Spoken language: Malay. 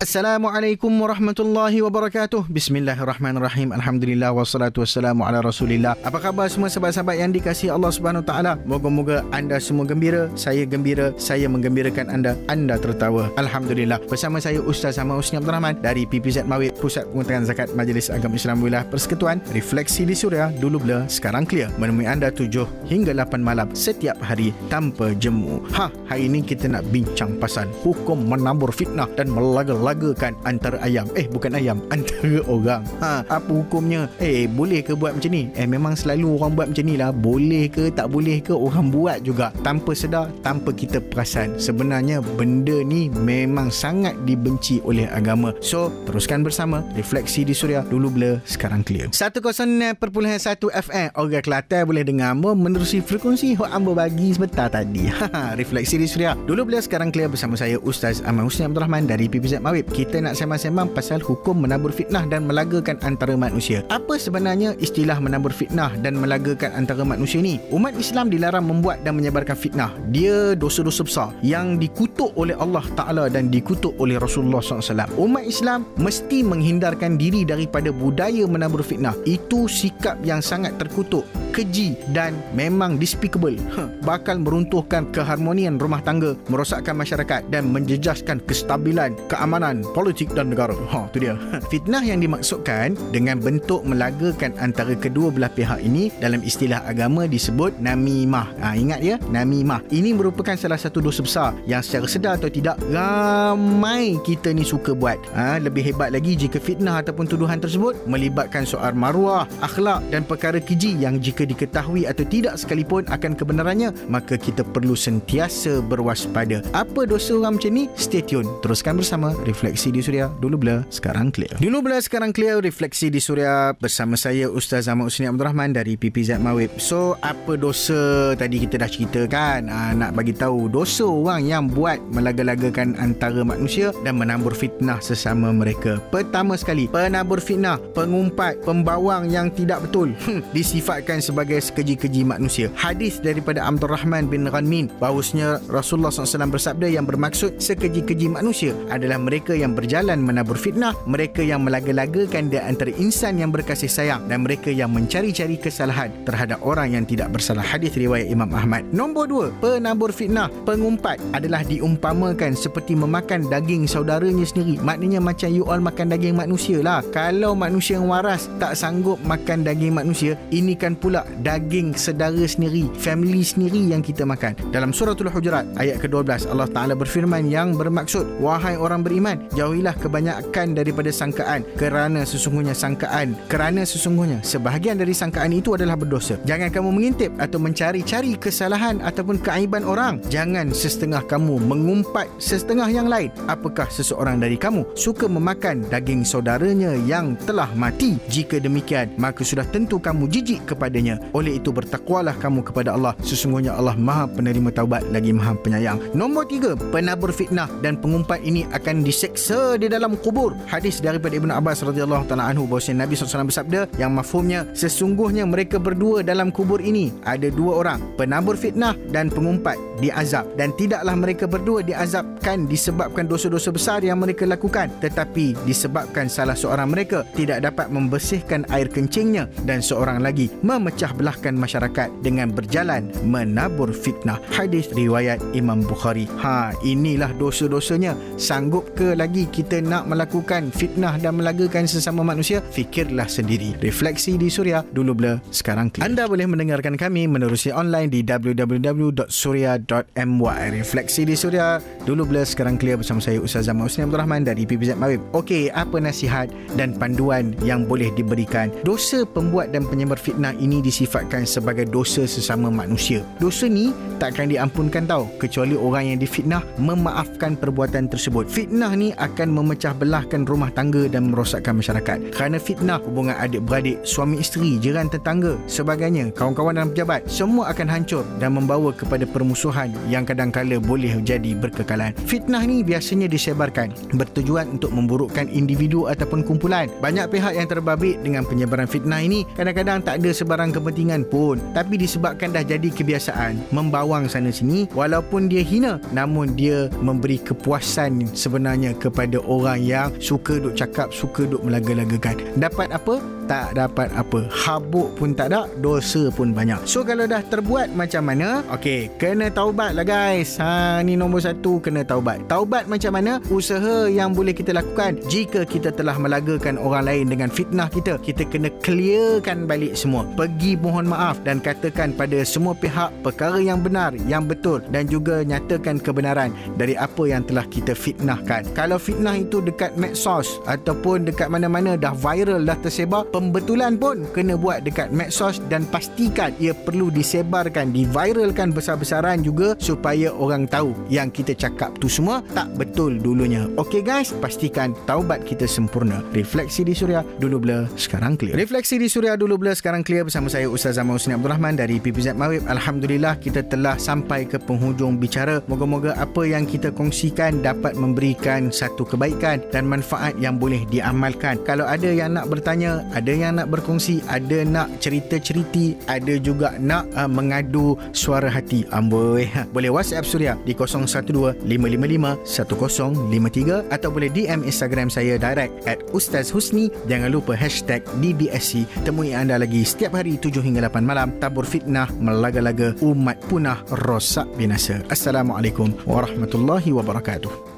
Assalamualaikum warahmatullahi wabarakatuh. Bismillahirrahmanirrahim. Alhamdulillah wassalatu wassalamu ala Rasulillah. Apa khabar semua sahabat-sahabat yang dikasihi Allah Subhanahu taala? Moga-moga anda semua gembira, saya gembira, saya menggembirakan anda, anda tertawa. Alhamdulillah. Bersama saya Ustaz Ahmad Husni Abdul Rahman dari PPZ Mawid, Pusat Pengutangan Zakat Majlis Agama Islam Wilayah Persekutuan. Refleksi di Suria, dulu blur, sekarang clear. Menemui anda 7 hingga 8 malam setiap hari tanpa jemu. Ha, hari ini kita nak bincang pasal hukum menabur fitnah dan melaga lagakan antara ayam. Eh, bukan ayam, antara orang. Ha, apa hukumnya? Eh, boleh ke buat macam ni? Eh, memang selalu orang buat macam ni lah. Boleh ke, tak boleh ke, orang buat juga. Tanpa sedar, tanpa kita perasan. Sebenarnya, benda ni memang sangat dibenci oleh agama. So, teruskan bersama. Refleksi di Suria. Dulu blur, sekarang clear. 101.1 FM. Orang Kelantan boleh dengar Ambo menerusi frekuensi yang Ambo bagi sebentar tadi. Refleksi di Suria. Dulu blur, sekarang clear bersama saya Ustaz Ahmad Husni Abdul Rahman dari PPZ Mawid Habib, kita nak sembang-sembang pasal hukum menabur fitnah dan melagakan antara manusia. Apa sebenarnya istilah menabur fitnah dan melagakan antara manusia ni? Umat Islam dilarang membuat dan menyebarkan fitnah. Dia dosa-dosa besar yang dikutuk oleh Allah Ta'ala dan dikutuk oleh Rasulullah SAW. Umat Islam mesti menghindarkan diri daripada budaya menabur fitnah. Itu sikap yang sangat terkutuk keji dan memang despicable bakal meruntuhkan keharmonian rumah tangga merosakkan masyarakat dan menjejaskan kestabilan keamanan keamanan politik dan negara. Ha, tu dia. Fitnah yang dimaksudkan dengan bentuk melagakan antara kedua belah pihak ini dalam istilah agama disebut namimah. Ha, ingat ya, namimah. Ini merupakan salah satu dosa besar yang secara sedar atau tidak ramai kita ni suka buat. Ha, lebih hebat lagi jika fitnah ataupun tuduhan tersebut melibatkan soal maruah, akhlak dan perkara keji yang jika diketahui atau tidak sekalipun akan kebenarannya, maka kita perlu sentiasa berwaspada. Apa dosa orang macam ni? Stay tune. Teruskan bersama Refleksi di Suria. Dulu blur Sekarang clear. Dulu blur Sekarang clear. Refleksi di Suria Bersama saya Ustaz Ahmad Usni Abdul Rahman Dari PPZ Mawib. So apa dosa Tadi kita dah cerita kan aa, ah, Nak bagi tahu Dosa orang yang buat Melaga-lagakan antara manusia Dan menambur fitnah sesama mereka. Pertama sekali Penabur fitnah Pengumpat Pembawang yang tidak betul. Disifatkan sebagai sekeji-keji manusia Hadis daripada Abdul Rahman bin Ghanmin Bahawasanya Rasulullah SAW bersabda Yang bermaksud Sekeji-keji manusia Adalah mereka yang berjalan menabur fitnah, mereka yang melaga-lagakan di antara insan yang berkasih sayang dan mereka yang mencari-cari kesalahan terhadap orang yang tidak bersalah. Hadis riwayat Imam Ahmad. Nombor dua, penabur fitnah, pengumpat adalah diumpamakan seperti memakan daging saudaranya sendiri. Maknanya macam you all makan daging manusia lah. Kalau manusia yang waras tak sanggup makan daging manusia, ini kan pula daging sedara sendiri, family sendiri yang kita makan. Dalam suratul Hujurat ayat ke-12 Allah Taala berfirman yang bermaksud wahai orang beriman jauhilah kebanyakan daripada sangkaan kerana sesungguhnya sangkaan kerana sesungguhnya sebahagian dari sangkaan itu adalah berdosa. Jangan kamu mengintip atau mencari-cari kesalahan ataupun keaiban orang. Jangan sesetengah kamu mengumpat sesetengah yang lain. Apakah seseorang dari kamu suka memakan daging saudaranya yang telah mati? Jika demikian maka sudah tentu kamu jijik kepadanya oleh itu bertakwalah kamu kepada Allah. Sesungguhnya Allah maha penerima taubat lagi maha penyayang. Nombor tiga penabur fitnah dan pengumpat ini akan disek disiksa di dalam kubur. Hadis daripada Ibnu Abbas radhiyallahu taala anhu bahawa Nabi SAW bersabda yang mafhumnya sesungguhnya mereka berdua dalam kubur ini ada dua orang, penabur fitnah dan pengumpat diazab dan tidaklah mereka berdua diazabkan disebabkan dosa-dosa besar yang mereka lakukan tetapi disebabkan salah seorang mereka tidak dapat membersihkan air kencingnya dan seorang lagi memecah belahkan masyarakat dengan berjalan menabur fitnah. Hadis riwayat Imam Bukhari. Ha, inilah dosa-dosanya. Sanggup ke lagi kita nak melakukan fitnah dan melagakan sesama manusia, fikirlah sendiri. Refleksi di Suria, dulu blur, sekarang clear. Anda boleh mendengarkan kami menerusi online di www.suria.my. Refleksi di Suria, dulu blur, sekarang clear bersama saya Ustaz Zaman Usni Abdul Rahman dari PPZ Mawib. Okey, apa nasihat dan panduan yang boleh diberikan? Dosa pembuat dan penyebar fitnah ini disifatkan sebagai dosa sesama manusia. Dosa ni takkan diampunkan tau kecuali orang yang difitnah memaafkan perbuatan tersebut. Fitnah ni akan memecah belahkan rumah tangga dan merosakkan masyarakat. Kerana fitnah hubungan adik-beradik, suami isteri, jiran tetangga, sebagainya, kawan-kawan dan pejabat, semua akan hancur dan membawa kepada permusuhan yang kadang-kala boleh jadi berkekalan. Fitnah ni biasanya disebarkan bertujuan untuk memburukkan individu ataupun kumpulan. Banyak pihak yang terbabit dengan penyebaran fitnah ini kadang-kadang tak ada sebarang kepentingan pun tapi disebabkan dah jadi kebiasaan membawang sana sini walaupun dia hina. Namun dia memberi kepuasan sebenarnya kepada orang yang suka duk cakap suka duk melaga-lagakan dapat apa tak dapat apa. Habuk pun tak ada dosa pun banyak. So kalau dah terbuat macam mana? Okey kena taubat lah guys. Ha ni nombor satu kena taubat. Taubat macam mana? Usaha yang boleh kita lakukan jika kita telah melagakan orang lain dengan fitnah kita. Kita kena clearkan balik semua. Pergi mohon maaf dan katakan pada semua pihak perkara yang benar yang betul dan juga nyatakan kebenaran dari apa yang telah kita fitnahkan. Kalau fitnah itu dekat medsos ataupun dekat mana-mana dah viral dah tersebar pembetulan pun kena buat dekat medsos dan pastikan ia perlu disebarkan, diviralkan besar-besaran juga supaya orang tahu yang kita cakap tu semua tak betul dulunya. Okey guys, pastikan taubat kita sempurna. Refleksi di Suria dulu blur, sekarang clear. Refleksi di Suria dulu blur, sekarang clear bersama saya Ustaz Zaman Husni Abdul Rahman dari PPZ Mawib. Alhamdulillah kita telah sampai ke penghujung bicara. Moga-moga apa yang kita kongsikan dapat memberikan satu kebaikan dan manfaat yang boleh diamalkan. Kalau ada yang nak bertanya, ada yang nak berkongsi, ada nak cerita-ceriti, ada juga nak uh, mengadu suara hati. Amboi, ha. boleh WhatsApp Suria di 012-555-1053 atau boleh DM Instagram saya direct at Ustaz Husni. Jangan lupa hashtag DBSC. Temui anda lagi setiap hari 7 hingga 8 malam. Tabur fitnah, melaga-laga, umat punah, rosak binasa. Assalamualaikum warahmatullahi wabarakatuh.